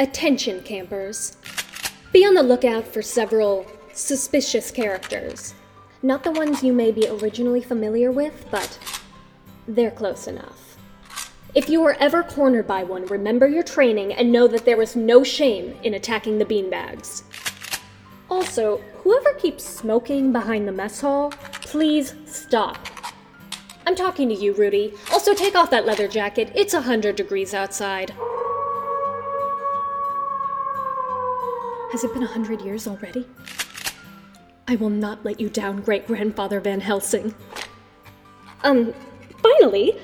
Attention, campers. Be on the lookout for several suspicious characters. Not the ones you may be originally familiar with, but they're close enough. If you are ever cornered by one, remember your training and know that there is no shame in attacking the beanbags. Also, whoever keeps smoking behind the mess hall, please stop. I'm talking to you, Rudy. Also, take off that leather jacket. It's a 100 degrees outside. Has it been a hundred years already? I will not let you down, great grandfather Van Helsing. Um, finally,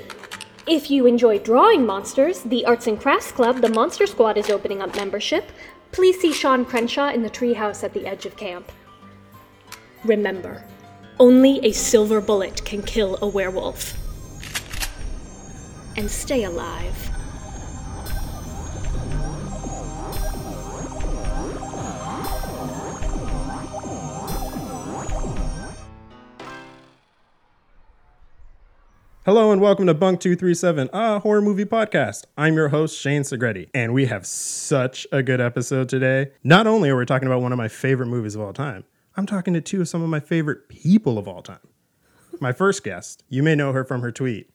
if you enjoy drawing monsters, the Arts and Crafts Club, the Monster Squad, is opening up membership. Please see Sean Crenshaw in the treehouse at the edge of camp. Remember, only a silver bullet can kill a werewolf. And stay alive. Hello and welcome to Bunk 237, a horror movie podcast. I'm your host, Shane Segretti, and we have such a good episode today. Not only are we talking about one of my favorite movies of all time, I'm talking to two of some of my favorite people of all time. My first guest, you may know her from her tweet.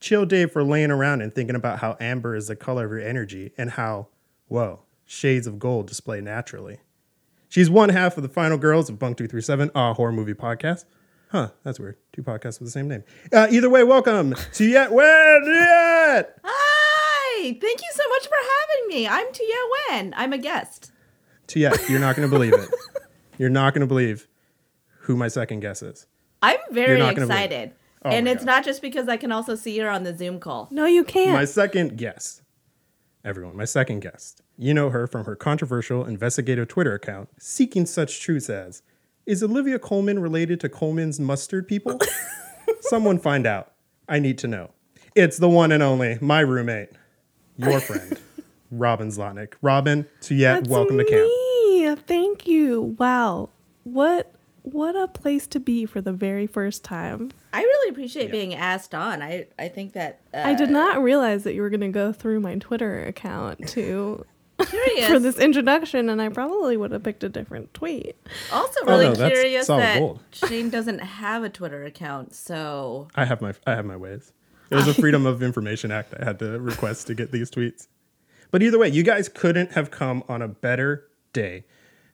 Chill Dave for laying around and thinking about how amber is the color of your energy and how, whoa, shades of gold display naturally. She's one half of the final girls of Bunk 237, a horror movie podcast. Huh, that's weird. Two podcasts with the same name. Uh, either way, welcome to Yet When Yet. Hi! Thank you so much for having me. I'm Tia Wen. I'm a guest. To Yet. You're not going to believe it. You're not going to believe who my second guest is. I'm very not gonna believe it. excited. Oh and my it's God. not just because I can also see her on the Zoom call. No, you can't. My second guest. Everyone, my second guest. You know her from her controversial investigative Twitter account, seeking such truths as Is Olivia Colman related to Colman's mustard people? Someone find out. I need to know. It's the one and only, my roommate, your friend, Robin Zlotnick. Robin, to yet That's welcome to camp. me. Thank you. Wow. What what a place to be for the very first time. I really appreciate being asked on. I, I think that. Uh, I did not realize that you were going to go through my Twitter account to Curious. for this introduction and I probably would have picked a different tweet. Also, Oh, really no, curious that gold. Shane doesn't have a Twitter account. So I have my I have my ways. It was a Freedom of Information Act I had to request to get these tweets. But either way, you guys couldn't have come on a better day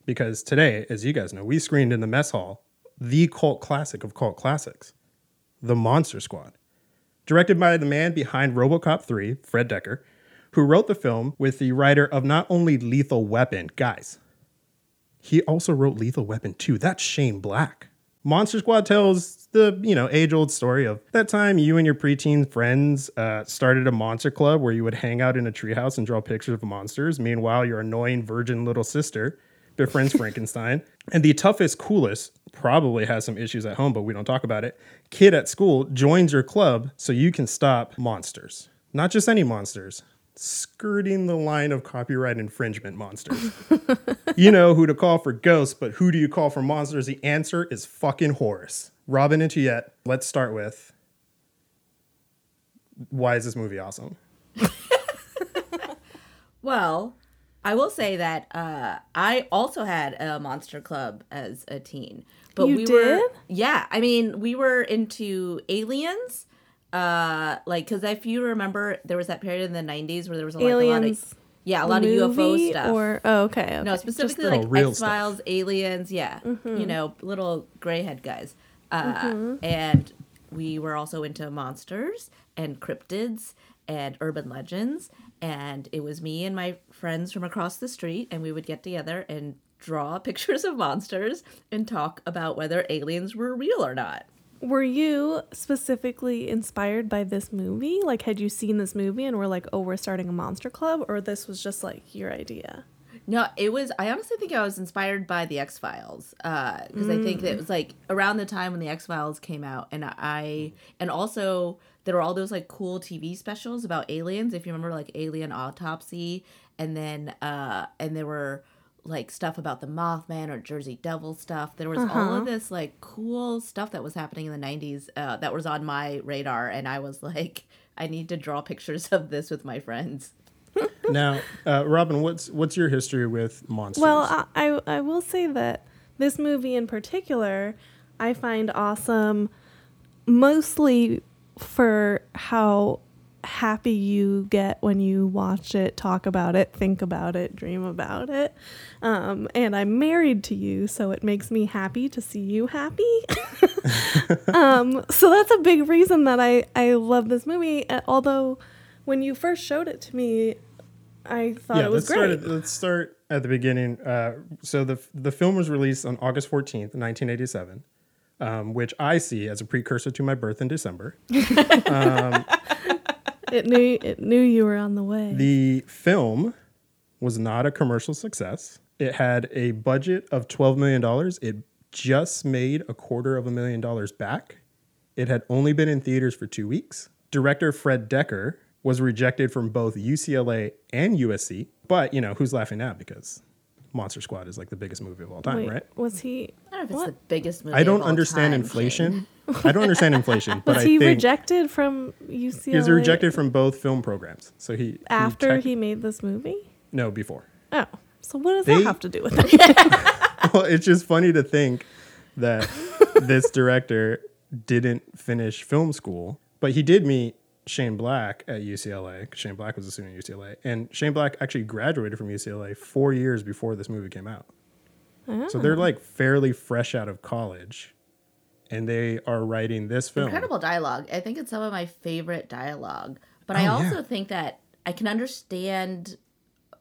because today, as you guys know, we screened in the mess hall the cult classic of cult classics, The Monster Squad. Directed by the man behind RoboCop 3, Fred Dekker, who wrote the film with the writer of not only Lethal Weapon, guys, he also wrote Lethal Weapon 2. That's Shane Black. Monster Squad tells the, you know, age-old story of that time you and your preteen friends uh, started a monster club where you would hang out in a treehouse and draw pictures of monsters. Meanwhile, your annoying virgin little sister befriends Frankenstein. And the toughest, coolest, probably has some issues at home, but we don't talk about it. Kid at school joins your club so you can stop monsters. Not just any monsters, skirting the line of copyright infringement monsters. you know who to call for ghosts, but who do you call for monsters? The answer is fucking Horace. Robin and Tiet, let's start with why is this movie awesome? Well, I will say that uh, I also had a monster club as a teen. But You we were? Yeah, I mean, we were into aliens. Uh like cuz if you remember there was that period in the 90s where there was like a lot of Yeah, a The lot of UFO stuff. Or oh, okay, okay. no, specifically the- like Oh, real X Files, aliens, yeah. Mm-hmm. You know, little gray head guys. Uh Mm-hmm. and we were also into monsters and cryptids and urban legends and it was me and my friends from across the street and we would get together and draw pictures of monsters and talk about whether aliens were real or not. Were you specifically inspired by this movie? Like had you seen this movie and were like, "Oh, we're starting a monster club?" or this was just like your idea? No, it was. I honestly think I was inspired by the X Files because I think that it was like around the time when the X Files came out, and I and also there were all those like cool TV specials about aliens. If you remember, like Alien Autopsy, and then uh and there were like stuff about the Mothman or Jersey Devil stuff. There was all of this like cool stuff that was happening in the '90s uh, that was on my radar, and I was like, I need to draw pictures of this with my friends. now, uh, Robin, what's what's your history with monsters? Well, I, I I will say that this movie in particular, I find awesome, mostly for how happy you get when you watch it, talk about it, think about it, dream about it. Um, and I'm married to you, so it makes me happy to see you happy. um, so that's a big reason that I, I love this movie. Uh, Although, when you first showed it to me, I thought it was let's great. start. At, let's start at the beginning. Uh, so the the film was released on August fourteenth, nineteen eighty seven, um, which I see as a precursor to my birth in December. It knew it knew you were on the way. The film was not a commercial success. It had a budget of $12 million. It just made a quarter of a million dollars back. It had only been in theaters for two weeks. Director Fred Dekker was rejected from both UCLA and USC. But, you know, who's laughing now? Because Monster Squad is like the biggest movie of all time, Wait, right? was he? I don't know if it's What? the biggest movie. I don't of all understand time, inflation. I don't understand inflation, but Was he rejected from UCLA? he was rejected from both film programs. So he he after tech- he made this movie. no before. Oh, so what does They- that have to do with it? well, it's just funny to think that this director didn't finish film school, but he did meet Shane Black at UCLA. Shane Black was a student at UCLA, and Shane Black actually graduated from UCLA four years before this movie came out. Oh. So they're like fairly fresh out of college, and they are writing this film. Incredible dialogue. I think it's some of my favorite dialogue. But I Oh, also yeah. think that I can understand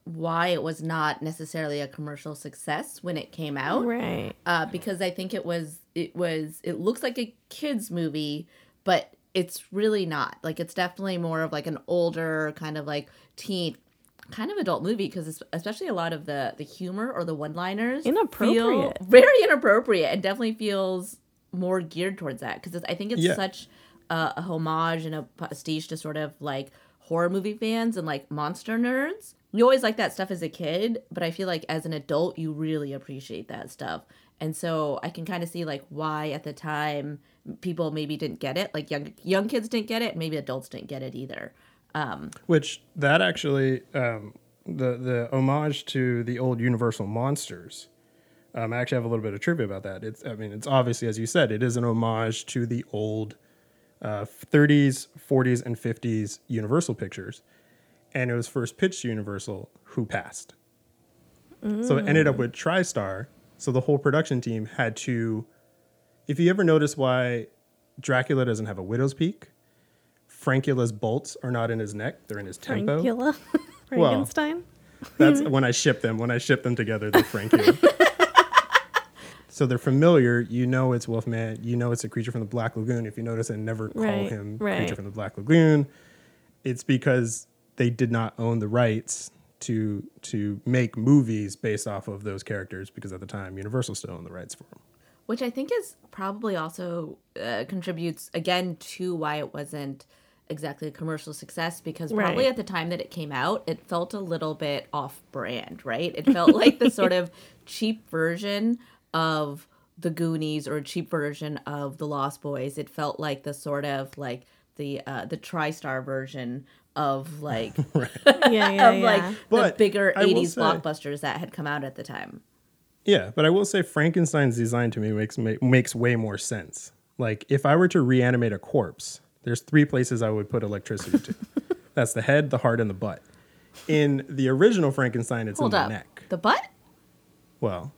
why it was not necessarily a commercial success when it came out. right. uh, because I think it was it was it looks like a kids movie, but it's really not. Like it's definitely more of like an older kind of like teen kind of adult movie because especially a lot of the the humor or the one liners Inappropriate. very inappropriate and definitely feels more geared towards that because I think it's Yeah. such a, a homage and a pastiche to sort of like horror movie fans and like monster nerds. You always like that stuff as a kid, but I feel like as an adult, you really appreciate that stuff. And so I can kind of see like why at the time people maybe didn't get it. Like young young kids didn't get it, maybe adults didn't get it either. Um, Which that actually um, the the homage to the old Universal monsters. Um, I actually have a little bit of trivia about that. It's I mean it's obviously as you said it is an homage to the old uh, 30s, 40s, and 50s Universal pictures, and it was first pitched to Universal, who passed. So it ended up with TriStar. So the whole production team had to. If you ever notice why Dracula doesn't have a widow's peak, Frankula's bolts are not in his neck; they're in his tempo. Frankula. Well, Frankenstein. That's when I ship them. When I ship them together, they're Frankula. so they're familiar. You know it's Wolfman. You know it's a creature from the Black Lagoon. If you notice, and never call Right, him right. creature from the Black Lagoon. It's because they did not own the rights to to make movies based off of those characters because at the time Universal still owned the rights for them. which I think is probably also uh, contributes again to why it wasn't exactly a commercial success because probably Right. at the time that it came out, it felt a little bit off brand, right? It felt like the sort of cheap version of the Goonies or a cheap version of the Lost Boys. It felt like the sort of like the uh, the TriStar version of like Yeah, yeah, of yeah. like the But bigger 80s say- blockbusters that had come out at the time. Yeah, but I will say Frankenstein's design to me makes ma- makes way more sense. Like if I were to reanimate a corpse, there's three places I would put electricity to. That's the head, the heart, and the butt. In the original Frankenstein, it's Hold in up. the neck. The butt? Well,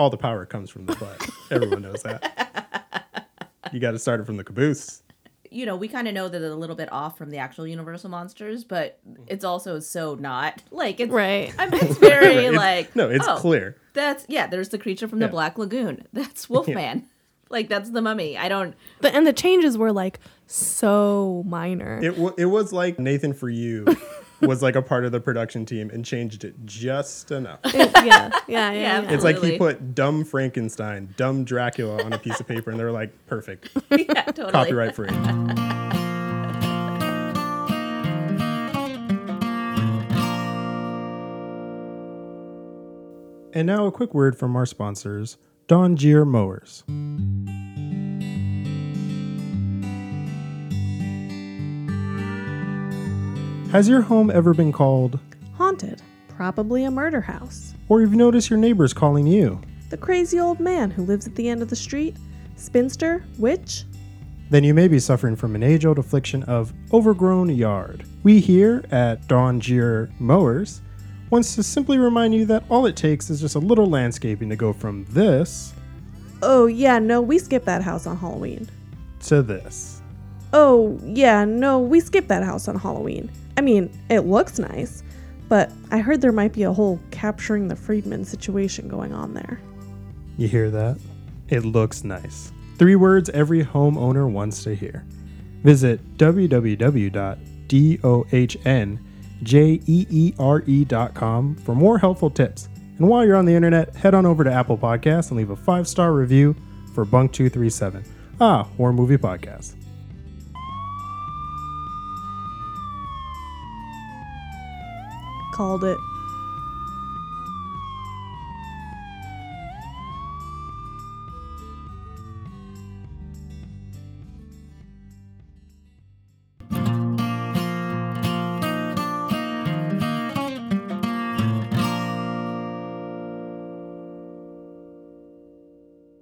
all the power comes from the butt. Everyone knows that. You got to start it from the caboose. you know, we kind of know that it's a little bit off from the actual Universal monsters, but it's also so not like it's Right. I mean, it's very It's- like no, it's oh, clear. That's yeah. There's the creature from Yeah. the Black Lagoon. That's Wolfman. Like that's the mummy. I don't. But and the changes were like so minor. It w- it was like Nathan for you was like a part of the production team and changed it just enough. It- yeah, yeah, yeah. Yeah. yeah. It's like he put dumb Frankenstein, dumb Dracula on a piece of paper, and they're like, perfect, yeah, totally. copyright free. And now a quick word from our sponsors, Don Gier Mowers. Has your home ever been called haunted? Probably a murder house. Or you've noticed your neighbors calling you. The crazy old man who lives at the end of the street. Spinster, witch. Then you may be suffering from an age old affliction of overgrown yard. We here at Dawn Gier Mowers wants to simply remind you that all it takes is just a little landscaping to go from this Oh, yeah, no, we skipped that house on Halloween. to this. Oh, yeah, no, we skipped that house on Halloween. I mean, it looks nice, but I heard there might be a whole capturing the Friedman situation going on there. You hear that? It looks nice. Three words every homeowner wants to hear. Visit www.dohnjeere.com for more helpful tips. And while you're on the internet, head on over to Apple Podcasts and leave a five star review for Bunk237, ah, horror movie podcast. Called it.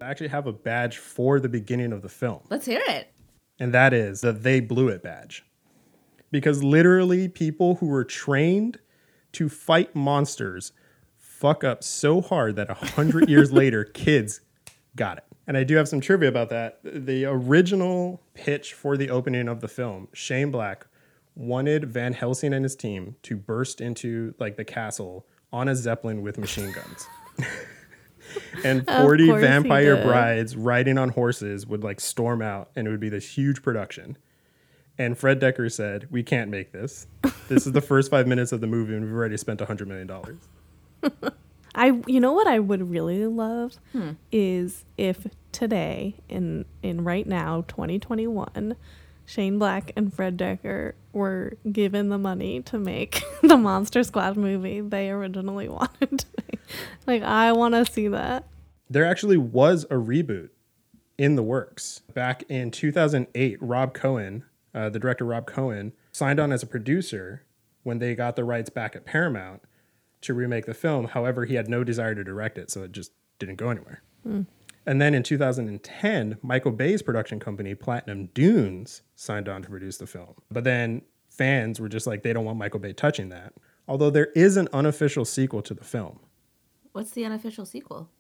I actually have a badge for the beginning of the film. Let's hear it. and that is the they blew it badge. Because literally, people who were trained to fight monsters fuck up so hard that a hundred years later, kids got it. And I do have some trivia about that. The original pitch for the opening of the film, Shane Black wanted Van Helsing and his team to burst into like the castle on a zeppelin with machine guns. and 40 vampire brides riding on horses would like storm out and it would be this huge production. And Fred Dekker said, "We can't make this. This is the first 5 minutes of the movie and we've already spent 100 million dollars." I you know what I would really love hmm. is if today in in right now 2021 Shane Black and Fred Dekker were given the money to make the Monster Squad movie they originally wanted to make. Like I want to see that. There actually was a reboot in the works. Back in 2008, Rob Cohen, uh, the director Rob Cohen, signed on as a producer when they got the rights back at Paramount to remake the film. However, he had no desire to direct it, so it just didn't go anywhere. And then in 2010, Michael Bay's production company, Platinum Dunes, signed on to produce the film. But then fans were just like, they don't want Michael Bay touching that. Although there is an unofficial sequel to the film. What's the unofficial sequel?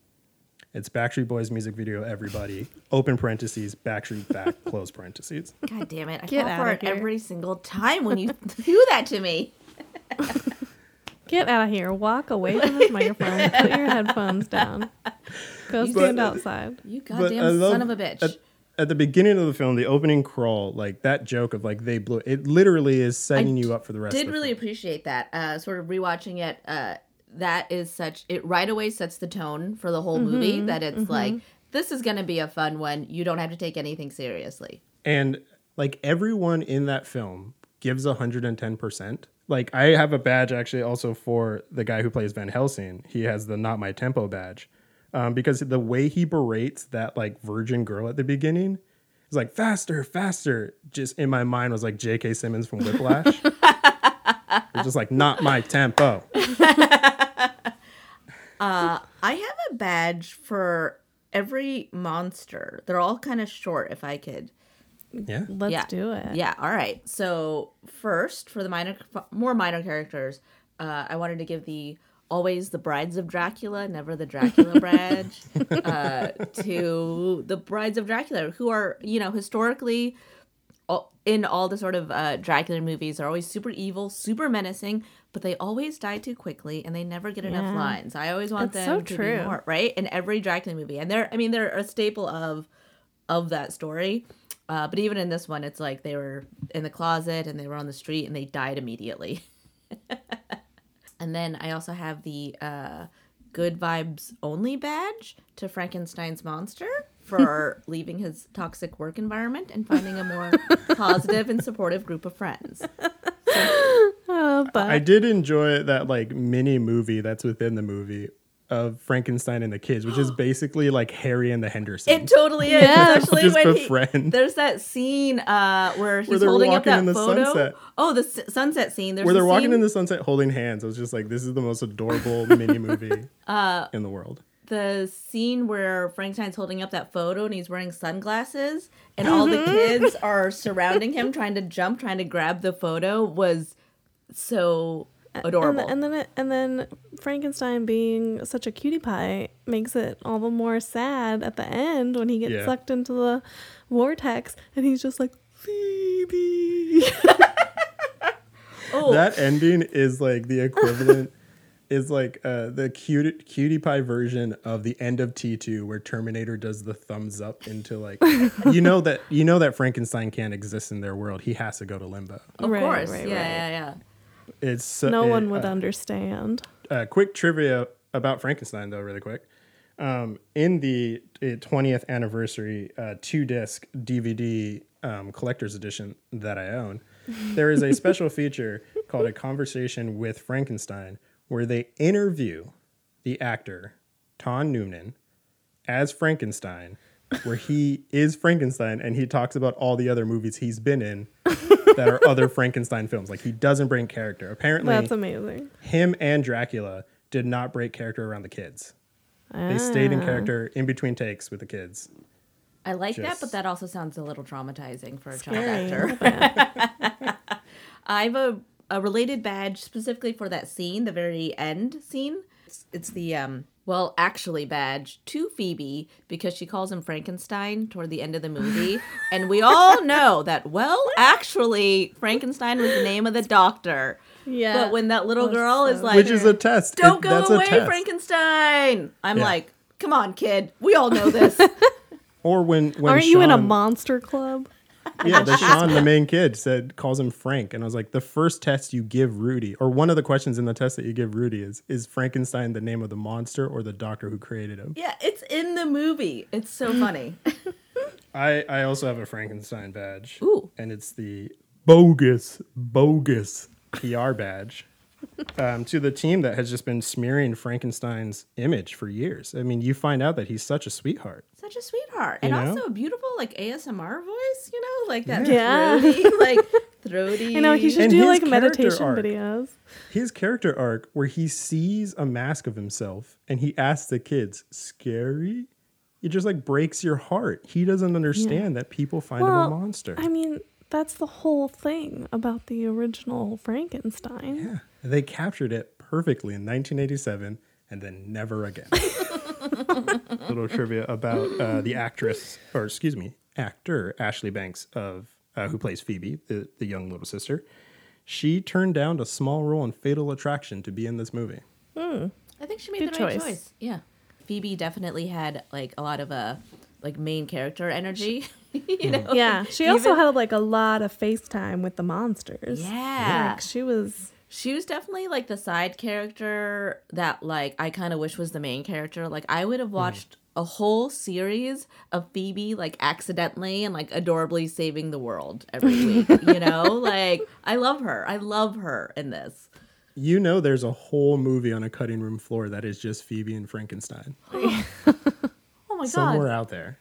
It's Backstreet Boys music video, everybody. Open parentheses, Backstreet back, close parentheses. God damn it. I Get fall for outta it here. every single time when you do that to me. Get out of here. Walk away from this microphone. Put your headphones down. Go You stand said- outside. You But goddamn love- son of a bitch. At, at the beginning of the film, the opening crawl, like that joke of like they blew it literally is setting you up for the rest did of the really film. appreciate that. Uh, sort of rewatching it. Uh, that is such it right away sets the tone for the whole movie. That it's like this is gonna be a fun one. You don't have to take anything seriously. And like everyone in that film gives 110%. Like I have a badge actually also for the guy who plays Van Helsing. He has the not my tempo badge. Um, because the way he berates that like virgin girl at the beginning is like faster, faster. Just in my mind was like J.K. Simmons from Whiplash. Just like not my tempo. Uh, I have a badge for every monster. They're all kind of short. If I could Yeah. Let's Yeah. do it. Yeah, all right. So first, for the minor, more minor characters, uh, I wanted to give the always the brides of Dracula, never the Dracula badge, uh, to the brides of Dracula, who are you know historically all, in all the sort of uh, Dracula movies are always super evil, super menacing, but they always die too quickly and they never get enough lines. I always want That's them so to true. be more right in every Dracula movie, and they're I mean they're a staple of of that story. Uh, but even in this one, it's like they were in the closet and they were on the street and they died immediately. and then I also have the uh, good vibes only badge to Frankenstein's monster for leaving his toxic work environment and finding a more positive and supportive group of friends. Oh, but I did enjoy that like mini movie that's within the movie of Frankenstein and the kids, which is basically like Harry and the Hendersons. It totally is. Yeah. Especially Just when befriend. he, there's that scene uh, where he's they're holding up walking that in the photo. sunset. Oh, the s- sunset scene. There's where they're walking scene- in the sunset holding hands. I was just like, this is the most adorable mini movie Uh, in the world. The scene where Frankenstein's holding up that photo and he's wearing sunglasses and all the mm-hmm. kids are surrounding him trying to jump, trying to grab the photo was so adorable. And, and then it, and then Frankenstein being such a cutie pie makes it all the more sad at the end when he gets Yeah. sucked into the vortex and he's just like Phoebe. oh, That ending is like the equivalent. Is like uh, the cute cutie pie version of the end of T2 where Terminator does the thumbs up into like you know that you know that Frankenstein can't exist in their world. He has to go to limbo. of Right, course. right, yeah, right. yeah, yeah. It's so, no it, one would uh, understand. uh, quick trivia about Frankenstein, though, really quick. Um, in the uh, 20th anniversary uh, two disc DVD um, collector's edition that I own, there is a special feature called A Conversation with Frankenstein, where they interview the actor, Tom Noonan, as Frankenstein, where he is Frankenstein and he talks about all the other movies he's been in that are other Frankenstein films. Like he doesn't bring character. Apparently, That's amazing. him and Dracula did not break character around the kids. They stayed in Ah. character in between takes with the kids. I like that, but that also sounds a little traumatizing for a child actor. I have a, a related badge specifically for that scene, the very end scene. It's, it's the um well, actually badge to Phoebe because she calls him Frankenstein toward the end of the movie. and we all know that well, actually Frankenstein was the name of the doctor. Yeah. But when that little Oh, girl is like Which is a test. Don't It- go that's a away, test. Frankenstein. I'm Yeah. like, come on, kid. We all know this. Or when when Aren't you in a monster club? Yeah, the Sean, the main kid, said calls him Frank, and I was like, the first test you give Rudy, or one of the questions in the test that you give Rudy is, is Frankenstein the name of the monster or the doctor who created him? yeah, it's in the movie. It's so funny. I I also have a Frankenstein badge. Ooh. and it's the bogus bogus PR badge. Um, to the team that has just been smearing Frankenstein's image for years. I mean, you find out that he's such a sweetheart. Such a sweetheart. And You know? also a beautiful like ASMR voice, you know, like that Yeah. throaty, like throaty. I know he should And do like meditation arc. videos. his character arc where he sees a mask of himself and he asks the kids, "Scary?" It just like breaks your heart. He doesn't understand that people find him a monster. I mean, that's the whole thing about the original Frankenstein. yeah, they captured it perfectly in 1987 and then never again. Little trivia about uh, the actress, or excuse me, actor Ashley Banks of uh, who plays Phoebe, the, the young little sister. She turned down a small role in Fatal Attraction to be in this movie. I think she made Good the right choice. choice. Yeah. Phoebe definitely had like a lot of uh like main character energy. you know? Yeah, she also Even- had like a lot of FaceTime with the monsters. Yeah. Like she was She was definitely like the side character that like I kind of wish was the main character. Like I would have hmm. watched a whole series of Phoebe like accidentally and like adorably saving the world every week, you know? Like I love her. I love her in this. You know, there's a whole movie on a cutting room floor that is just Phoebe and Frankenstein. Oh my god. Somewhere out there.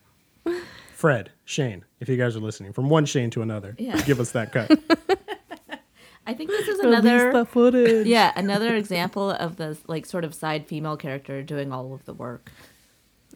Fred, Shane, if you guys are listening, from one Shane to another, Yeah. give us that cut. I think this is release another the footage. yeah, another example of the like sort of side female character doing all of the work.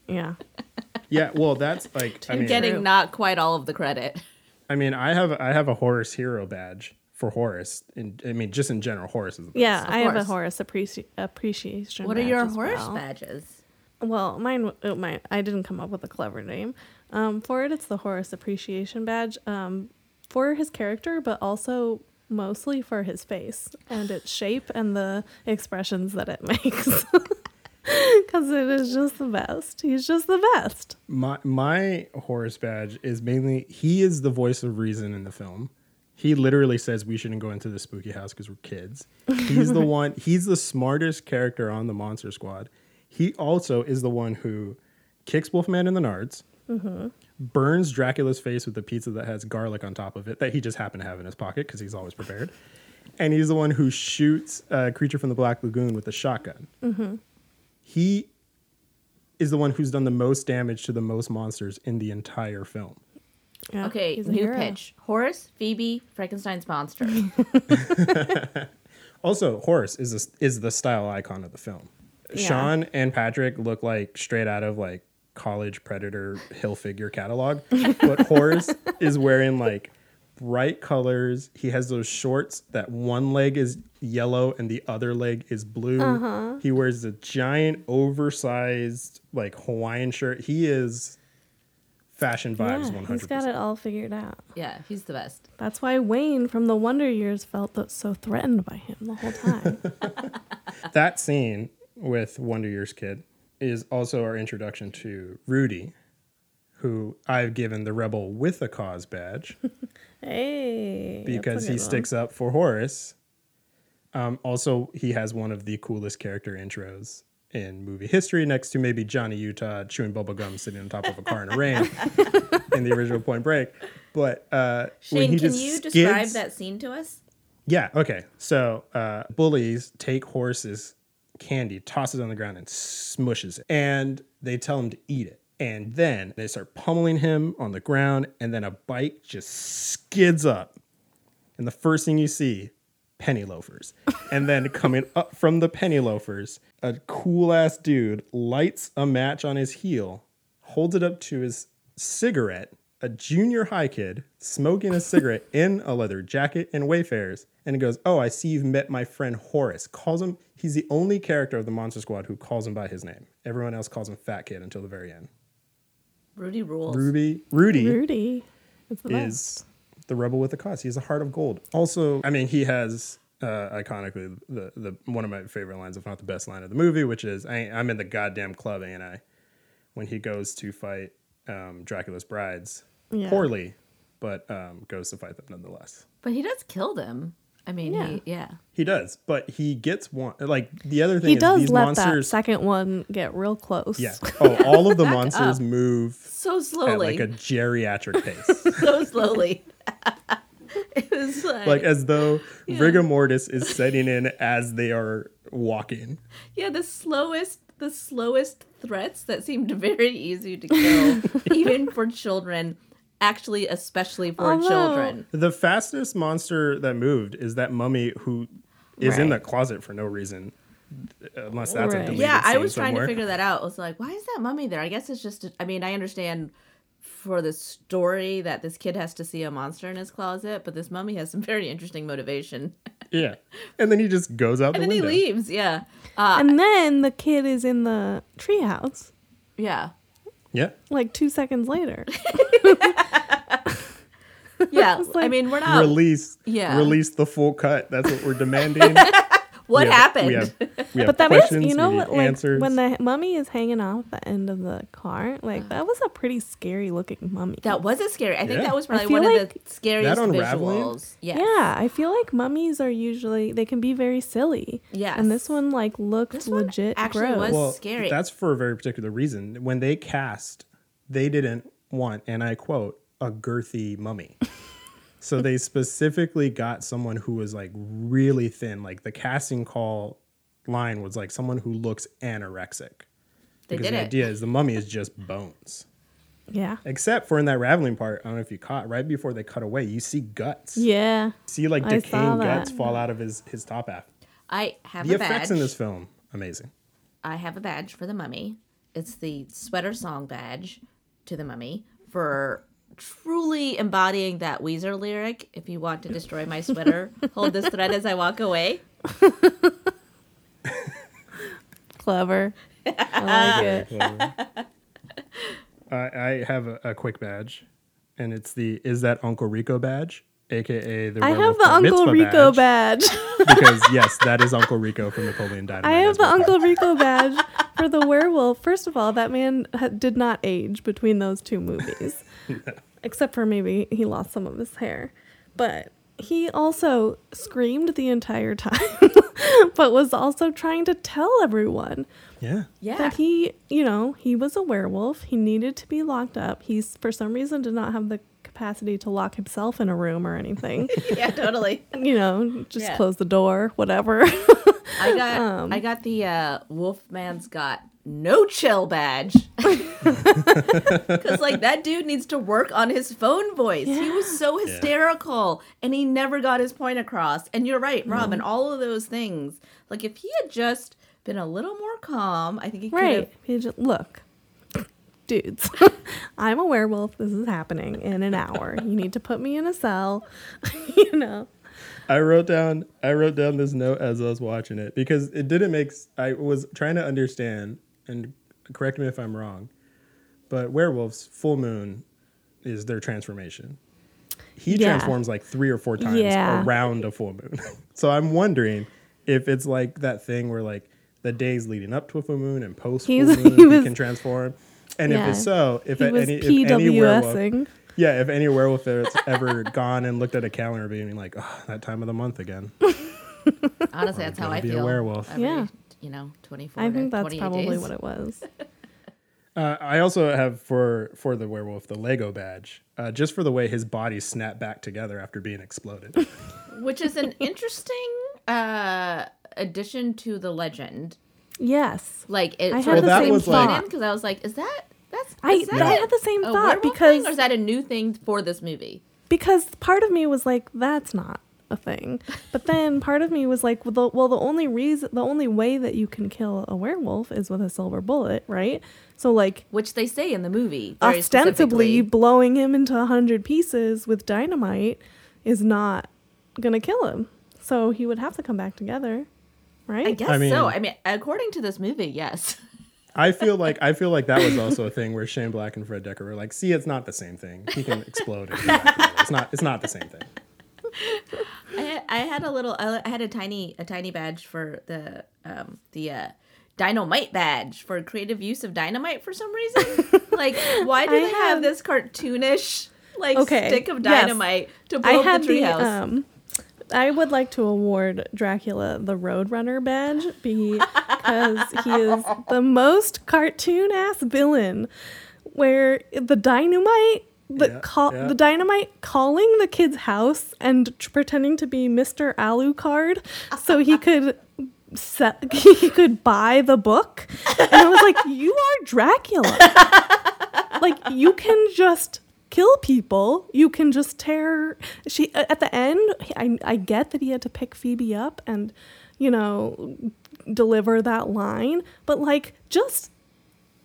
Yeah. yeah, well, that's like I mean, Getting True. not quite all of the credit. I mean, I have I have a Horus hero badge for Horace. In, I mean, just in general, Horace is the best. Yeah, I have a course. Horace appreci- appreciation. What are your as horse well. badges? Well, mine, oh, my, I didn't come up with a clever name. Um, for it, it's the Horace Appreciation Badge. Um, for his character, but also mostly for his face and its shape and the expressions that it makes. Because it is just the best. He's just the best. My my Horace badge is mainly he is the voice of reason in the film. He literally says we shouldn't go into the spooky house because we're kids. He's the one. He's the smartest character on the Monster Squad. He also is the one who kicks Wolfman in the nards, mm-hmm. Burns Dracula's face with a pizza that has garlic on top of it that he just happened to have in his pocket because he's always prepared. And he's the one who shoots a creature from the Black Lagoon with a shotgun. Mm-hmm. he is the one who's done the most damage to the most monsters in the entire film. Yeah, Okay, he's a new hero. pitch. Horace, Phoebe, Frankenstein's monster. Also, Horace is a, is the style icon of the film. Yeah. Sean and Patrick look like straight out of like college predator hill figure catalog, but Horace is wearing like bright colors. He has those shorts that one leg is yellow and the other leg is blue. Uh-huh. He wears a giant oversized like Hawaiian shirt. He is fashion vibes Yeah, 100%. he's got it all figured out. yeah, he's the best. That's why Wayne from the Wonder Years felt so threatened by him the whole time. that scene with Wonder Years Kid is also our introduction to Rudy, who I've given the Rebel with a Cause badge hey, because he sticks up for Horace. Um, also, he has one of the coolest character intros in movie history, next to maybe Johnny Utah chewing bubble gum sitting on top of a car in the rain in the original Point Break. But uh, when Shane, can you describe that scene to us? Yeah. Okay. So uh, bullies take Horace's candy, tosses it on the ground, and smushes it, and they tell him to eat it. And then they start pummeling him on the ground, and then a bike just skids up, and the first thing you see, penny loafers, and then coming up from the penny loafers, a cool ass dude lights a match on his heel, holds it up to his cigarette, a junior high kid smoking a cigarette in a leather jacket and Wayfarers, and he goes, "Oh, I see you've met my friend Horace." Calls him. He's the only character of the Monster Squad who calls him by his name. Everyone else calls him Fat Kid until the very end. Rudy rules. Ruby, Rudy Rudy is the best. the rebel with the cause. He has a heart of gold. Also, I mean, he has uh, iconically the, the one of my favorite lines, if not the best line of the movie, which is I, "I'm in the goddamn club, ain't I?" When he goes to fight um, Dracula's brides Yeah. poorly, but um, goes to fight them nonetheless. But he does kill them. I mean, Yeah. he, yeah. He does, but he gets one. Like the other thing He is does these let monsters. that second one get real close. yeah. Oh, all of the monsters move So at slowly. like a geriatric pace. so slowly. it was like, like as though rigor mortis is setting in as they are walking. yeah, the slowest, the slowest threats that seemed very easy to kill, even for children. Actually, especially for Although- children. The fastest monster that moved is that mummy who is in the closet for no reason, unless that's a Right. deleted Yeah, I scene was trying to figure that out. I was like, why is that mummy there? I guess it's just. I mean, I understand for the story that this kid has to see a monster in his closet, but this mummy has some very interesting motivation. Yeah, and then he just goes out And the then he leaves. Yeah. Uh, And then the kid is in the treehouse yeah. Yeah, like two seconds later. Yeah. I like- mean, we're not. release. yeah. release the full cut. That's what we're demanding. what We have- happened? We have, we have But that questions. is, you know we need what, like answers. when the mummy is hanging off the end of the car, like that was a pretty scary looking mummy. that wasn't scary. I think Yeah. that was probably feel one of the scariest visuals. Yes. Yeah, I feel like mummies are usually they can be very silly. Yeah, and this one like looked This one legit actually gross. was- well, scary. That's for a very particular reason. When they cast, they didn't want, and I quote, a girthy mummy. so they specifically got someone who was like really thin. Like the casting call line was like someone who looks anorexic. They because the it. idea is the mummy is just bones. yeah, Except for in that raveling part, I don't know if you caught right before they cut away, you see guts. yeah. See like decaying guts fall out of his his top half. I have The a effects badge. in this film, amazing. I have a badge for the mummy. It's the sweater song badge to the mummy for truly embodying that Weezer lyric. If you want to destroy my sweater, hold this thread as I walk away. Clever. I like it. I, I have a, a quick badge, and it's the is that Uncle Rico badge, aka the I have the Uncle Rico badge. because yes, that is Uncle Rico from Napoleon Dynamite. I have the well. Uncle Rico badge for the werewolf. First of all, that man ha- did not age between those two movies, except for maybe he lost some of his hair. But he also screamed the entire time, but was also trying to tell everyone Yeah, Yeah. that he, you know, he was a werewolf. He needed to be locked up. He's for some reason did not have the capacity to lock himself in a room or anything. yeah, totally. you know, just Yeah. close the door, whatever. I got I got the uh, Wolfman's got no chill badge because like that dude needs to work on his phone voice. He was so hysterical and he never got his point across. And you're right, Rob, and all of those things. Like if he had just been a little more calm, I think he could have. Right. He just, look, dudes, I'm a werewolf. This is happening in an hour. You need to put me in a cell. you know. I wrote down I wrote down this note as I was watching it because it didn't make I was trying to understand and correct me if I'm wrong, but werewolves full moon is their transformation. He Yeah. transforms like three or four times Yeah. around a full moon. so I'm wondering if it's like that thing where like the days leading up to a full moon and post full moon he he, can transform. And Yeah. if it's so, if He a- was any, if any werewolf. Yeah, if any werewolf that's ever gone and looked at a calendar being like, oh, that time of the month again. Honestly, that's how gonna I be a werewolf. Every, Yeah. You know, 24 I to think that's probably days. what it was. Uh, I also have for for the werewolf the Lego badge, uh, just for the way his body snapped back together after being exploded. Which is an interesting uh, addition to the legend. Yes. Like it I sort had of the same was thought. in because I was like, is that that's I, that I a- had the same a thought werewolf because thing, or is that a new thing for this movie? because part of me was like that's not a thing but then part of me was like well the, well the only reason the only way that you can kill a werewolf is with a silver bullet right so like Which they say in the movie. ostensibly blowing him into a hundred pieces with dynamite is not gonna kill him so he would have to come back together right I guess I mean- so. I mean, according to this movie, yes. I feel like I feel like that was also a thing where Shane Black and Fred Dekker were like, "See, it's not the same thing. He can explode. And come back together. It's not. It's not the same thing." I had, I had a little. I had a tiny a tiny badge for the um the uh, dynamite badge for creative use of dynamite for some reason. like, why do I they have had- this cartoonish like Okay, stick of yes. dynamite to blow I up had the the treehouse? um I would like to award Dracula the Roadrunner badge because he is the most cartoon ass villain where the dynamite the Yeah, call yeah. the dynamite calling the kid's house and tr- pretending to be Mr. Alucard so he could se- he could buy the book and I was like you are Dracula like you can just kill people you can just tear she at the end I, I get that he had to pick phoebe up and you know deliver that line but like just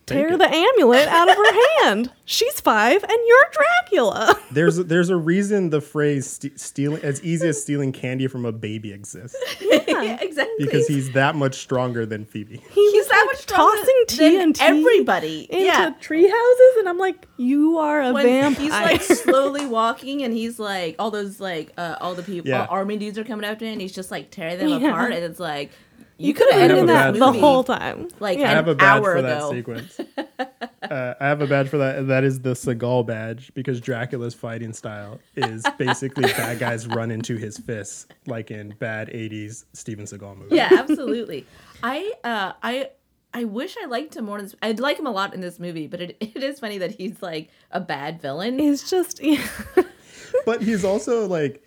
tear it. the amulet out of her hand she's five and you're dracula There's there's a reason the phrase st- "stealing" as easy as stealing candy from a baby exists yeah, exactly. because he's that much stronger than Phoebe. he He's that like, much stronger tossing than TNT everybody. into yeah. tree houses and i'm like you are a when vampire he's like slowly walking and he's like all those like uh, all the people Yeah. all army dudes are coming after him and he's just like tearing them Yeah. apart and it's like you, you could could have have have been ended a in that the whole time like yeah. I an have a badge hour for ago. that sequence. uh, I have a badge for that. That is the Seagal badge because Dracula's fighting style is basically bad guys run into his fists, like in bad '80s Steven Seagal movies. yeah, absolutely. I uh I I wish I liked him more. In this, I'd like him a lot in this movie, but it, it is funny that he's like a bad villain. He's just yeah. But he's also like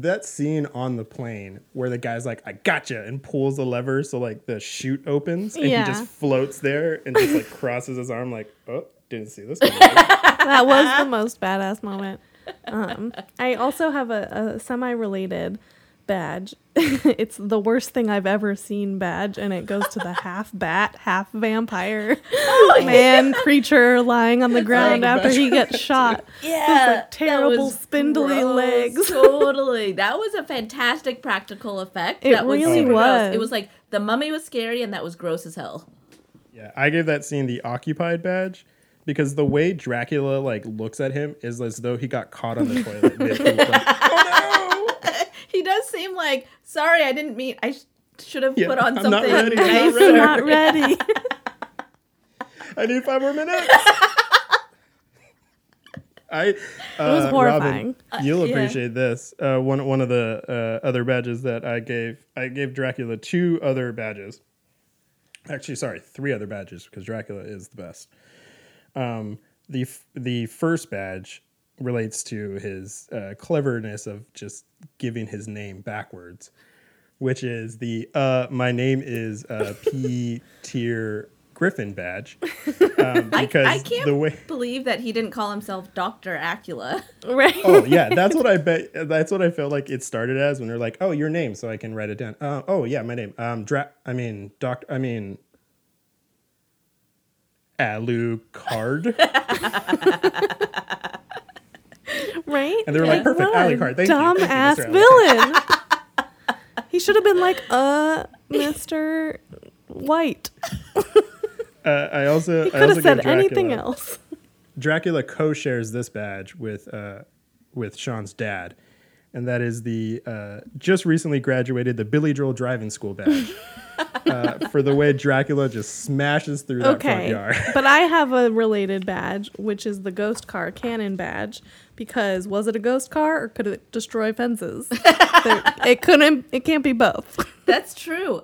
that scene on the plane where the guy's like, "I gotcha," and pulls the lever so like the chute opens and Yeah. he just floats there and just like crosses his arm like, "Oh, didn't see this." coming." that was the most badass moment. Um, I also have a, a semi-related badge. it's the worst thing I've ever seen badge, and it goes to the half bat, half vampire man creature lying on the ground like- after he gets shot. yeah, like, terrible spindly legs. totally, that was a fantastic practical effect. It that was really super gross. was. It was like the mummy was scary, and that was gross as hell. Yeah, I gave that scene the occupied badge because the way Dracula like looks at him is as though he got caught on the toilet. mid-poop, like, oh no! He does seem like sorry, I didn't mean. I sh- should have Yeah, put on I'm not something ready, I'm not ready. Not ready. I need five more minutes. I uh, was horrifying. Robin, you'll yeah. appreciate this. Uh, one one of the uh, other badges that I gave, I gave Dracula two other badges. Actually, sorry, three other badges because Dracula is the best. Um, the f- the first badge relates to his uh, cleverness of just giving his name backwards. which is the uh, my name is uh, P tier Griffin badge. Um, I, because I can't the way believe that he didn't call himself Doctor Acula. Right. Oh yeah, that's what I bet. That's what I felt like it started as when they're like, "Oh, your name," so I can write it down. Uh, oh yeah, my name. Um, Dra- I mean, Doctor. I mean, Alucard. Right? And they were like, perfect, what a Alucard. Thank you. dumb Thank you, ass Mr. Villain. he should have been like, uh, Mr. White. Uh, I also He I could also have said anything else. Dracula co-shares this badge with uh, with Sean's dad, and that is the uh, just recently graduated the Billy Joel Driving School badge. uh, for the way Dracula just smashes through that front Okay. yard. but I have a related badge, which is the ghost car cannon badge, because was it a ghost car or could it destroy fences? It couldn't. It can't be both. That's true.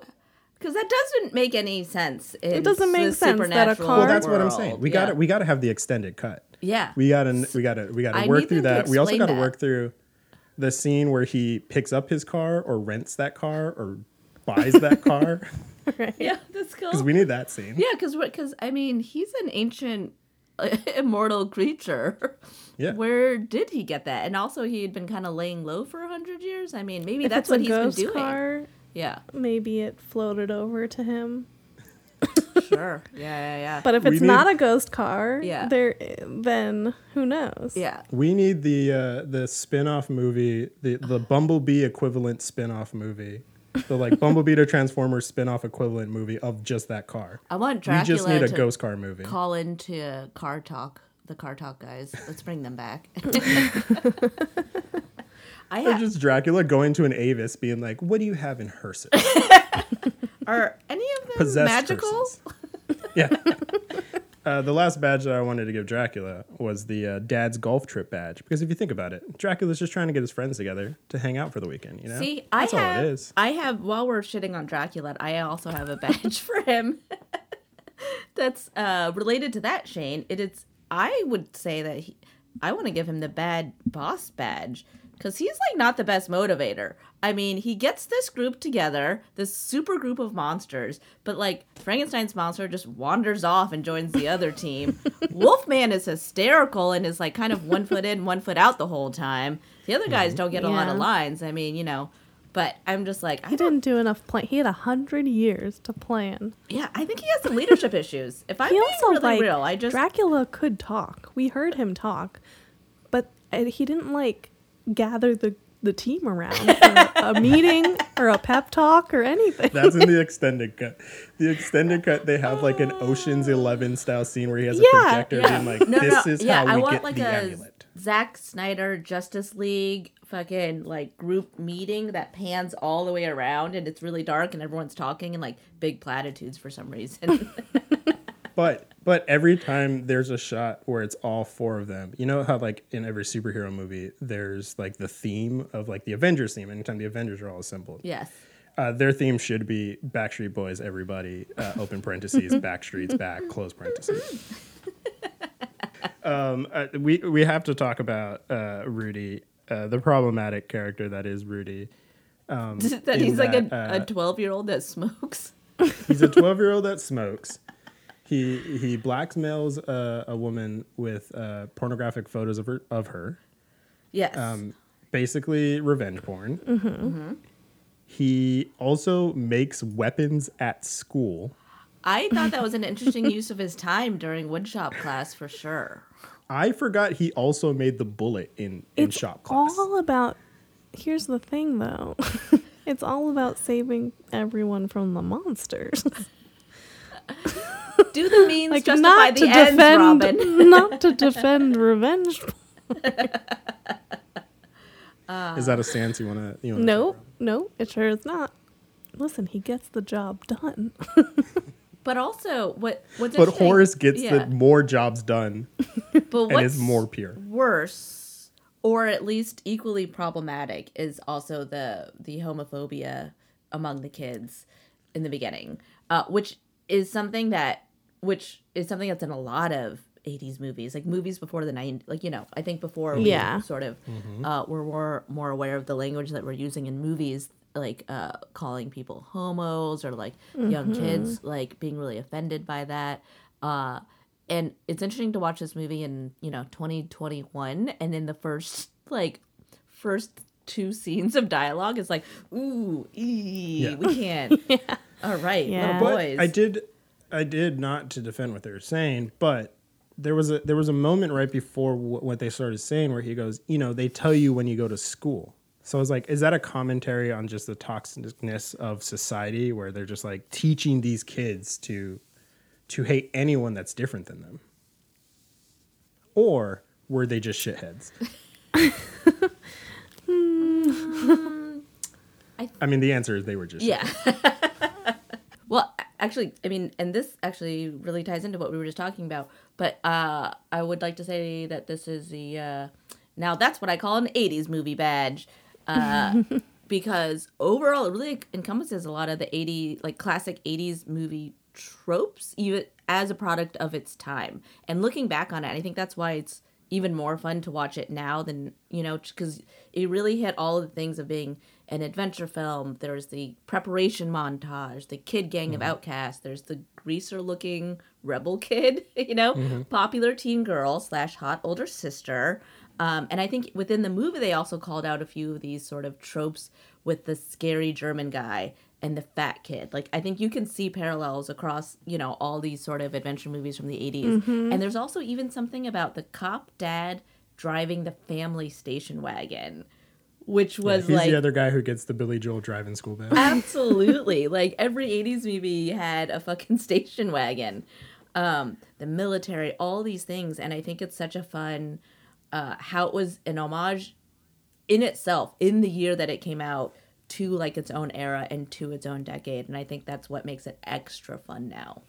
Because that doesn't make any sense. in doesn't make the sense that a car- well, that's what I'm saying. We Yeah. got to we got to have the extended cut. Yeah. We got to we got to we got to work through that. We also got to work through the scene where he picks up his car or rents that car or buys that car right. Yeah, that's cool. because we need that scene. Yeah, because because I mean, he's an ancient, immortal creature. Yeah. Where did he get that? And also, he had been kind of laying low for a hundred years. I mean, maybe If that's what a he's been doing. car, Yeah, maybe it floated over to him. sure. Yeah, yeah, yeah. But if it's need- not a ghost car, Yeah. there then who knows? yeah, We need the uh, the spin-off movie, the the Bumblebee equivalent spin-off movie. The like Bumblebee to Transformers spin-off equivalent movie of just that car. I want Dracula. we just need a ghost car movie. call into Car Talk, the Car Talk guys. Let's bring them back. I Or just Dracula going to an Avis being like, "What do you have in hearses? are any of them Possessed magical? yeah. Uh, the last badge that I wanted to give Dracula was the uh, dad's golf trip badge because if you think about it, Dracula's just trying to get his friends together to hang out for the weekend. You know, See, I that's all have, it is. I have. While we're shitting on Dracula, I also have a badge for him. That's uh, related to that, Shane. It is. I would say that he, I want to give him the bad boss badge because he's like not the best motivator. I mean, he gets this group together, this super group of monsters, but like Frankenstein's monster just wanders off and joins the other team. Wolfman is hysterical and is like kind of one foot in, one foot out the whole time. The other guys don't get a lot of lines. I mean, you know, but I'm just like, I He didn't do enough plan. He had a hundred years to plan. yeah, I think he has some leadership issues. If I'm He being also really like real, I just Dracula could talk. We heard him talk, but uh, he didn't like gather the the team around for a meeting or a pep talk or anything. That's in the extended cut. The extended cut, they have like an Ocean's Eleven style scene where he has a Yeah, projector yeah. being like, No, "This no, is yeah, how I we want get like the a amulet." Zack Snyder Justice League fucking like group meeting that pans all the way around and it's really dark and everyone's talking and like big platitudes for some reason. But but every time there's a shot where it's all four of them, you know how like in every superhero movie, there's like the theme of like the Avengers theme. Anytime the Avengers are all assembled, yes. uh, their theme should be Backstreet Boys. Everybody, uh, open parentheses, Backstreet's back, close parentheses. um, uh, we we have to talk about uh, Rudy, uh, the problematic character that is Rudy. Um, that he's like that, uh, a 12 year old that smokes. He's a 12 year old that smokes. He he blackmails uh, a woman with uh, pornographic photos of her of her. Yes. Um, basically, revenge porn. Mm-hmm. He also makes weapons at school. I thought that was an interesting use of his time during woodshop class for sure. I forgot he also made the bullet in in it's shop class. It's all about. Here's the thing, though. it's all about saving everyone from the monsters. Do the means like justify not the to ends, defend, Robin? not to defend revenge. Is that a stance you want to? You wanna No, no, it sure is not. Listen, he gets the job done. But also, what what's But Horace gets yeah. the more jobs done but and what's is more pure. worse, or at least equally problematic, is also the the homophobia among the kids in the beginning, uh, which is something that which is something that's in a lot of 80s movies like movies before the 90s like you know i think before we Yeah. sort of uh, we're more more aware of the language that we're using in movies like uh, calling people homos or like young kids like being really offended by that uh, and it's interesting to watch this movie in you know 2021 and in the first like first two scenes of dialogue it's like ooh ee, Yeah. we can't all right Yeah. little But boys I did, I did not to defend what they were saying, but there was a there was a moment right before wh- what they started saying where he goes, you know, they tell you when you go to school. So I was like, is that a commentary on just the toxicness of society where they're just like teaching these kids to to hate anyone that's different than them? Or were they just shitheads? Hmm. I mean, the answer is they were just Yeah. well, a- actually, I mean, and this actually really ties into what we were just talking about. But uh, I would like to say that this is the uh, now that's what I call an '80s movie badge, uh, because overall it really encompasses a lot of the '80 like classic '80s movie tropes, even as a product of its time. And looking back on it, I think that's why it's even more fun to watch it now than you know because it really hit all of the things of being an adventure film there's the preparation montage the kid gang of mm-hmm. outcasts there's the greaser looking rebel kid you know mm-hmm. popular teen girl slash hot older sister. Um, and i think within the movie they also called out a few of these sort of tropes with the scary german guy and the fat kid. Like I think you can see parallels across, you know, all these sort of adventure movies from the 80s. Mm-hmm. And there's also even something about the cop dad driving the family station wagon, which was He's like the other guy who gets the Billy Joel driving school bus. Absolutely. like every 80s movie had a fucking station wagon. Um, the military, all these things. And I think it's such a fun uh, how it was an homage in itself in the year that it came out to like its own era and to its own decade. And I think that's what makes it extra fun now.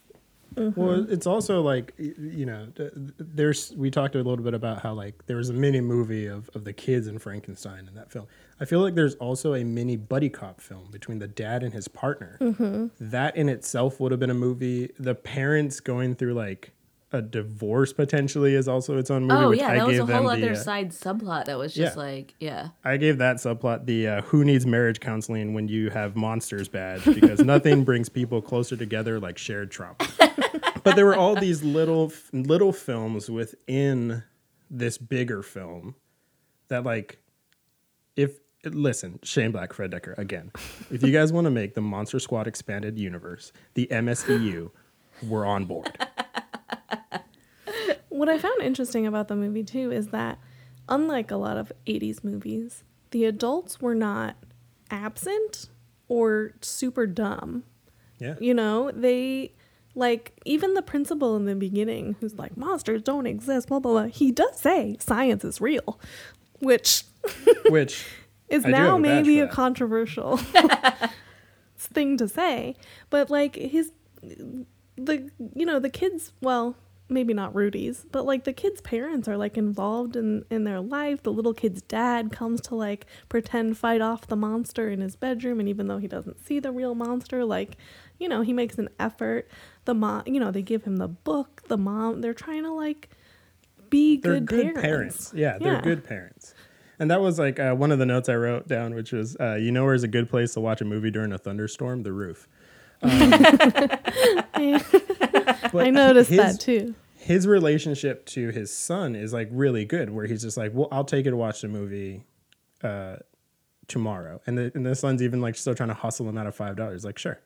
Mm-hmm. Well, it's also like you know, th- th- there's we talked a little bit about how like there was a mini movie of of the kids in Frankenstein in that film. I feel like there's also a mini buddy cop film between the dad and his partner. Mm-hmm. That in itself would have been a movie. The parents going through like a divorce potentially is also its own movie. Oh which yeah, I that was gave a whole the, other uh, side subplot that was just yeah. like, yeah. I gave that subplot the uh, "Who needs marriage counseling when you have monsters" badge because nothing brings people closer together like shared trauma. but there were all these little little films within this bigger film that like if listen Shane Black Fred Dekker again if you guys want to make the Monster Squad expanded universe the MSEU we're on board What I found interesting about the movie too is that, unlike a lot of 80s movies, the adults were not absent or super dumb. yeah. You know, they like even the principal in the beginning who's like monsters don't exist blah blah blah he does say science is real which which is I now a maybe a controversial thing to say. But like his the you know the kids well maybe not rudy's but like the kids parents are like involved in in their life the little kid's dad comes to like pretend fight off the monster in his bedroom and even though he doesn't see the real monster like you know he makes an effort the mom you know they give him the book the mom they're trying to like be they're good, good, parents. parents. Yeah, they're Yeah. good parents. And that was like uh, one of the notes I wrote down, which was, uh, you know, where's a good place to watch a movie during a thunderstorm? The roof. I noticed his, that too. His relationship to his son is like really good, where he's just like, well, I'll take you to watch the movie uh, tomorrow. And the, and the son's even like still trying to hustle him out of $5. Like, sure.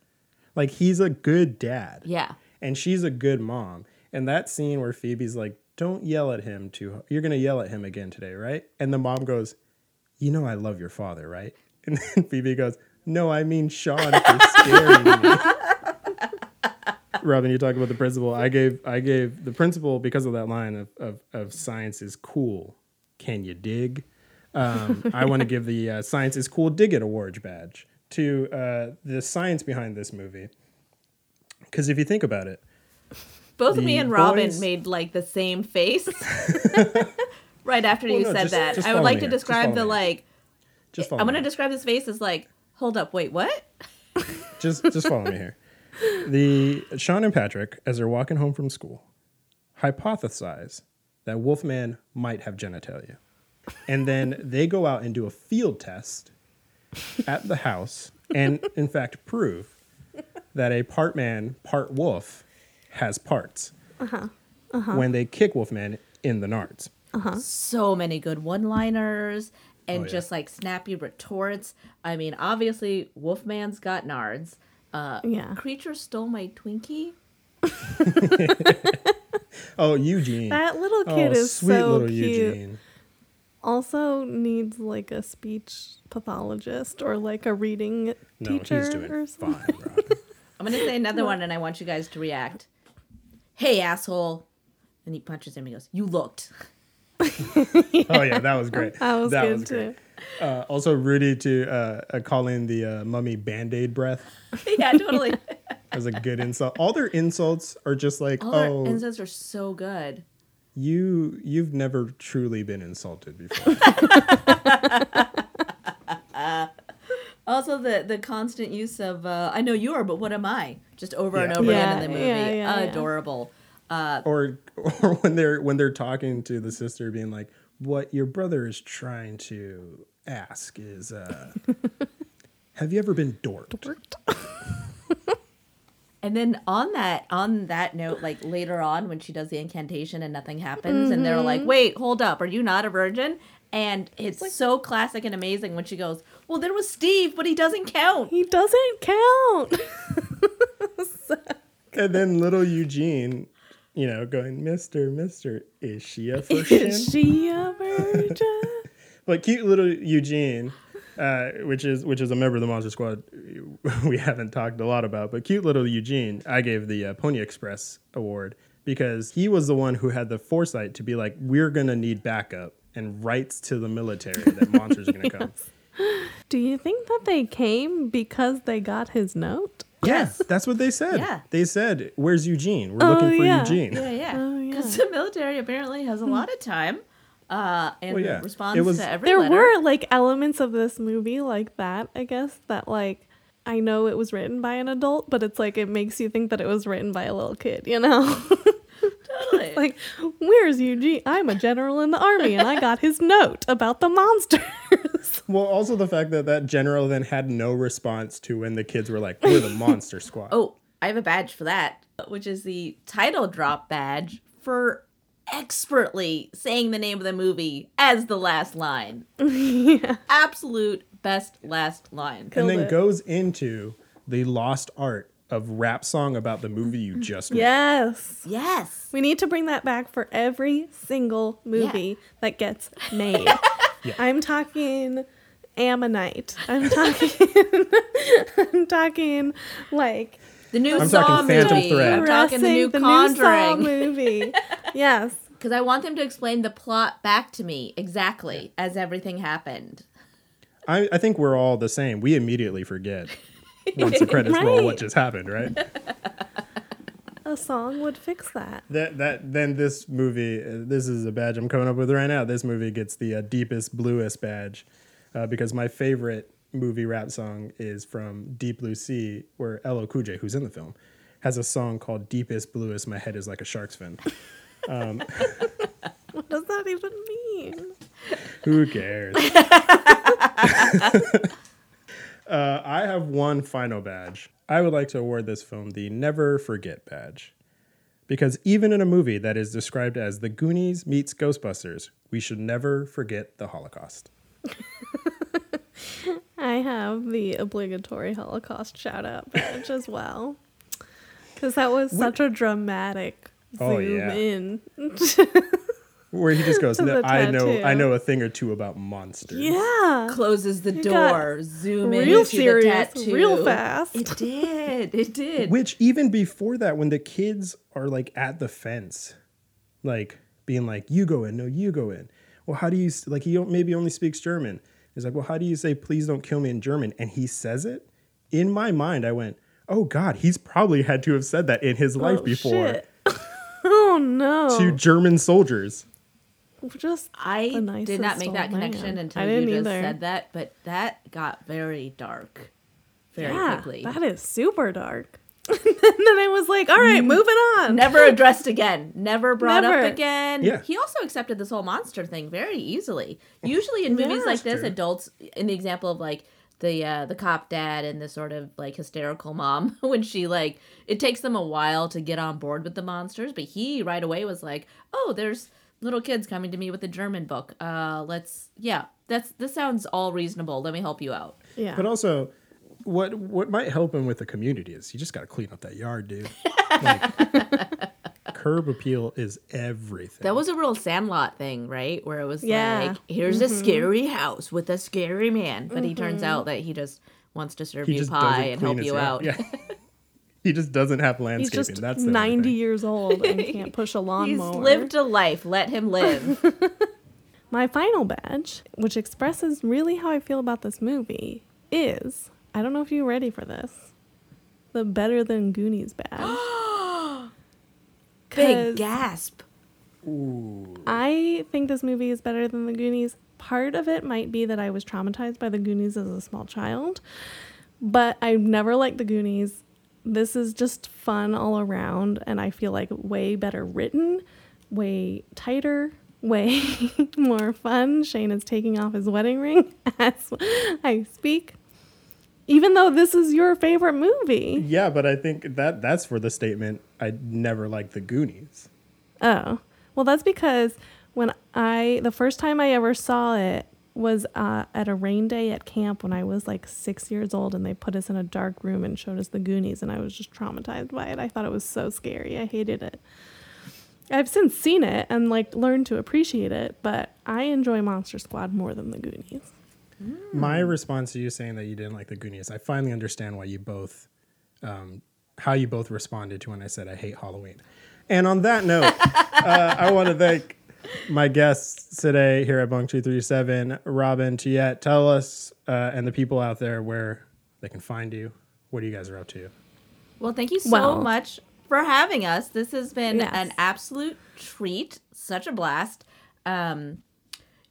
Like, he's a good dad. Yeah. and she's a good mom. And that scene where Phoebe's like, "Don't yell at him too. You're gonna yell at him again today, right?" And the mom goes, "You know I love your father, right?" And then Phoebe goes, "No, I mean Sean for scaring me." Robin, you talk about the principal. I gave I gave the principal because of that line of of, of science is cool. Can you dig? Um, I want to give the uh, science is cool dig it award badge to uh, the science behind this movie. Because if you think about it, Both The me and Robin boys- made like the same face right after Well, you no, said just- that. just I would like me to describe the me. like. just I'm gonna describe this face as like, hold up, wait, what? just just follow me here. The Sean and Patrick, as they're walking home from school, hypothesize that Wolfman might have genitalia. And then they go out and do a field test at the house and, in fact, prove that a part man, part wolf has parts Uh huh. when they kick Wolfman in the nards. Uh-huh. so many good one-liners and Oh, yeah. just like snappy retorts. I mean, obviously, Wolfman's got nards. Uh, Yeah. Creature stole my Twinkie. Oh, Eugene. That little oh, kid is sweet so little cute. Eugene. Also needs like a speech pathologist or like a reading No, teacher he's or doing something. fine. I'm gonna say another one, and I want you guys to react. Hey, asshole! And he punches him. He goes, "You looked." Oh yeah, that was great. That was good great. too. Uh, also, Rudy to uh, uh, call in the uh, mummy band aid breath yeah, totally. that was a good insult. All their insults are just like, All our oh, insults are so good. you you've never truly been insulted before. Also, the the constant use of uh, "I know you are, but what am I?" just over and over Yeah, again in the movie. yeah, yeah, yeah. Adorable. Uh, or or when they're when they're talking to the sister, being like, "What your brother is trying to ask is, uh, have you ever been dorked?" And then on that on that note, like later on when she does the incantation and nothing happens, and they're like, "Wait, hold up, are you not a virgin?" And it's so classic and amazing when she goes, "Well, there was Steve, but he doesn't count." He doesn't count. And then little Eugene, you know, going, "Mister, Mister, is she a virgin?" Is she a virgin? But cute little Eugene, uh, which is which is a member of the Monster Squad, we haven't talked a lot about. But cute little Eugene, I gave the uh, Pony Express award because he was the one who had the foresight to be like, "We're gonna need backup," and writes to the military that monsters are gonna come. Do you think that they came because they got his note? Yes. Yeah, that's what they said. Yeah. They said, "Where's Eugene? We're Oh, looking for yeah. Eugene." Yeah, yeah. Oh, yeah. Because the military apparently has a lot of time, uh, and Well, yeah. responds It was- to every there letter. were like elements of this movie like that, I guess, that like I know it was written by an adult, but it's like it makes you think that it was written by a little kid, you know? Totally. like, where's Eugene? I'm a general in the army and I got his note about the monsters. Well, also the fact that that general then had no response to when the kids were like, "We're the Monster Squad." Oh, I have a badge for that, which is the title drop badge for expertly saying the name of the movie as the last line. yeah. Absolute best last line. and then it. goes into the lost art of rap song about the movie you just watched. Yes. Yes. We need to bring that back for every single movie that gets made. I'm talking Ammonite. I'm talking I'm talking like The new I'm Saw movie. I'm talking the new Dressing, Saw Conjuring. movie. Yes. Because I want them to explain the plot back to me exactly as everything happened. I, I think we're all the same. We immediately forget once the credits roll what just happened, right? A song would fix that. that that then this movie, uh, this is a badge I'm coming up with right now. This movie gets the uh, deepest bluest badge uh, because my favorite movie rap song is from Deep Blue Sea, where LL Cool J, who's in the film, has a song called "Deepest Bluest." My head is like a shark's fin. What does that even mean? Who cares? uh, I have one final badge. I would like to award this film the Never Forget badge. Because even in a movie that is described as The Goonies meets Ghostbusters, we should never forget the Holocaust. I have the obligatory Holocaust shout out badge as well. Because that was such a dramatic oh, zoom Oh, yeah. in. Where he just goes, "No, I know, I know a thing or two about monsters. yeah. Closes the got door, zoom in Real serious, the tattoo. real fast. It did. It did. Which even before that, when the kids are like at the fence, like being like, "You go in, no, you go in." Well, how do you like? He maybe only speaks German. He's like, "Well, how do you say please don't kill me in German?" And he says it. In my mind, I went, "Oh God, he's probably had to have said that in his life Oh, before shit. oh no. to German soldiers." Just I did not make that connection man. until I you didn't just either. said that, but that got very dark very yeah, quickly. That is super dark. and then I was like, all right, moving on. Never addressed again. Never brought Never. up again. Yeah. He also accepted this whole monster thing very easily. Usually in movies like this, adults in the example of like the uh, the cop dad and the sort of like hysterical mom when she like it takes them a while to get on board with the monsters, but he right away was like, "Oh, there's little kids coming to me with a German book. Uh, let's yeah, that's this sounds all reasonable. Let me help you out." Yeah. But also, what what might help him with the community is you just got to clean up that yard, dude. Like, curb appeal is everything. That was a real Sandlot thing, right? Where it was Yeah. like, here's a mm-hmm. scary house with a scary man, but he turns mm-hmm. out that he just wants to serve he you pie and help you yard. out. Yeah. he just doesn't have landscaping. He's landscaping. just That's the 90 thing. years old and can't push a lawnmower. He's lawnmower. lived a life. Let him live. My final badge, which expresses really how I feel about this movie, is I don't know if you're ready for this the Better Than Goonies badge. Big gasp. I think this movie is better than the Goonies. Part of it might be that I was traumatized by the Goonies as a small child, but I've never liked the Goonies. This is just fun all around, and I feel like way better written, way tighter, way more fun. Shane is taking off his wedding ring as I speak. Even though this is your favorite movie. Yeah, but I think that that's for the statement. I never liked the Goonies. Oh, well, that's because when I, the first time I ever saw it was uh, at a rain day at camp when I was like six years old, and they put us in a dark room and showed us the Goonies, and I was just traumatized by it. I thought it was so scary. I hated it. I've since seen it and like learned to appreciate it, but I enjoy Monster Squad more than the Goonies. My Hmm. response to you saying that you didn't like the Goonies, I finally understand why you both, um, how you both responded to when I said I hate Halloween. And on that note, uh, I want to thank my guests today here at Bunk Two Three Seven, Robin, Tuyet. Tell us uh, and the people out there where they can find you. What do you guys are up to. Well, thank you so Well- much for having us. This has been Yes. an absolute treat. Such a blast. Um,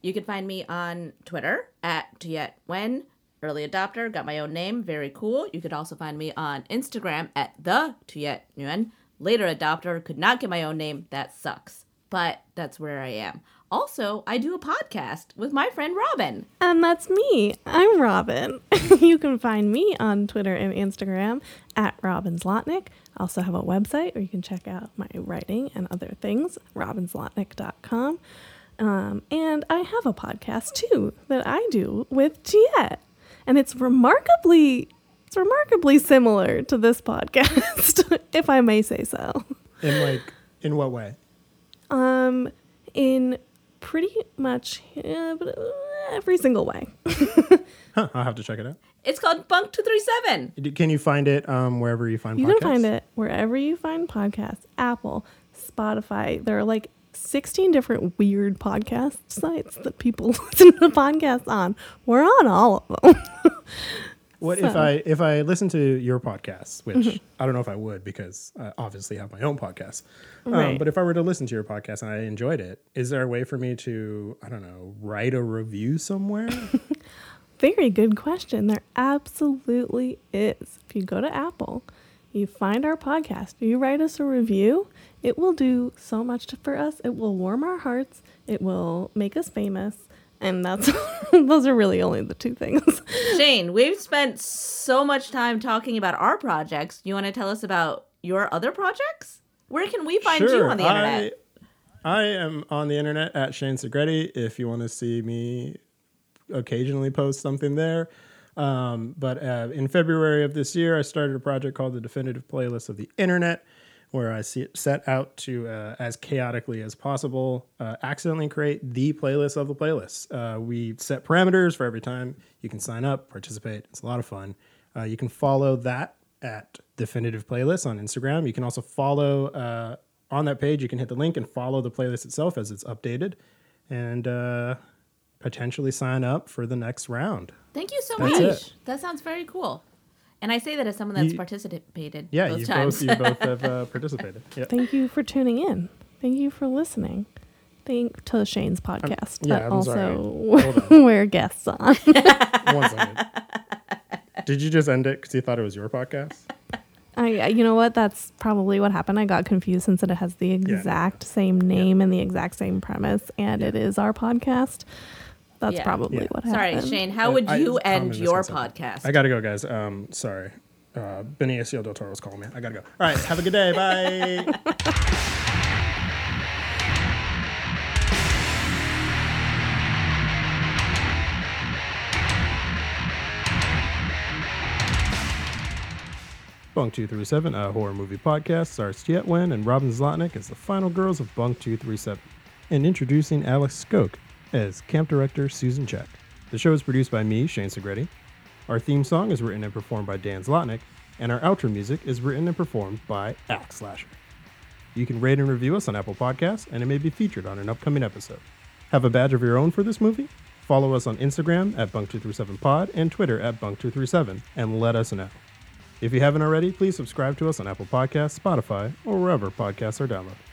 you can find me on Twitter at Tuyet Nguyen Early Adopter. Got my own name. Very cool. You could also find me on Instagram at the Tuyet Nguyen. Later Adopter. Could not get my own name. That sucks. But that's where I am. Also, I do a podcast with my friend Robin. And that's me. I'm Robin. you can find me on Twitter and Instagram at Robin Zlotnick. I also have a website where you can check out my writing and other things, robinzlotnick.com. Um, and I have a podcast too that I do with Tuyet. And it's remarkably it's remarkably similar to this podcast, if I may say so. In like, in what way? Um, in pretty much uh, uh, every single way. Huh, I'll have to check it out. It's called Bunk 237. Can you find it um, wherever you find You podcasts? You can find it wherever you find podcasts Apple, Spotify. There are like 16 different weird podcast sites that people listen to podcasts on. We're on all of them. What if I if I listen to your podcasts, which Mm-hmm. I don't know if I would because I obviously have my own podcast. Um, but if I were to listen to your podcast and I enjoyed it, is there a way for me to I don't know write a review somewhere? Very good question. There absolutely is. If you go to Apple, you find our podcast, you write us a review, it will do so much for us. It will warm our hearts, it will make us famous. And that's those are really only the two things. Shane, we've spent so much time talking about our projects. You want to tell us about your other projects? Where can we find you on the internet? I, I am on the internet at Shane Segretti. If you want to see me occasionally post something there. Um, but uh, in February of this year, I started a project called the Definitive Playlist of the Internet, where I set out to, uh, as chaotically as possible, uh, accidentally create the playlist of the playlists. Uh, we set parameters for every time you can sign up, participate. It's a lot of fun. Uh, you can follow that at Definitive Playlist on Instagram. You can also follow uh, on that page. You can hit the link and follow the playlist itself as it's updated, and potentially sign up for the next round. Thank you so That's much. it. That sounds very cool. And I say that as someone that's You- participated Yeah, both you times. both you both have uh, participated. Yeah. Thank you for tuning in. Thank you for listening. Thank to Shane's podcast yeah, that I'm also sorry. Hold on. we're guests on. One second. Did you just end it because you thought it was your podcast? I I, you know what? That's probably what happened. I got confused since it has the exact same name and the exact same premise, and it is our podcast. That's Yeah. probably Yeah. what Sorry, happened. Shane. How would I- you common end your misconception. podcast? I gotta go, guys. Um, sorry. Uh, Benicio del Toro's calling me. I gotta go. All right. Have a good day. Bye. Bunk 237, a horror movie podcast, stars Tuyet Nguyen and Robin Zlotnick as the final girls of Bunk 237, and introducing Alex Skoke as camp director Susan Check. The show is produced by me, Shane Segretti. Our theme song is written and performed by Dan Zlotnick, and our outro music is written and performed by Axe Slasher. You can rate and review us on Apple Podcasts, and it may be featured on an upcoming episode. Have a badge of your own for this movie? Follow us on Instagram at Bunk237Pod and Twitter at Bunk237 and let us know. If you haven't already, please subscribe to us on Apple Podcasts, Spotify, or wherever podcasts are downloaded.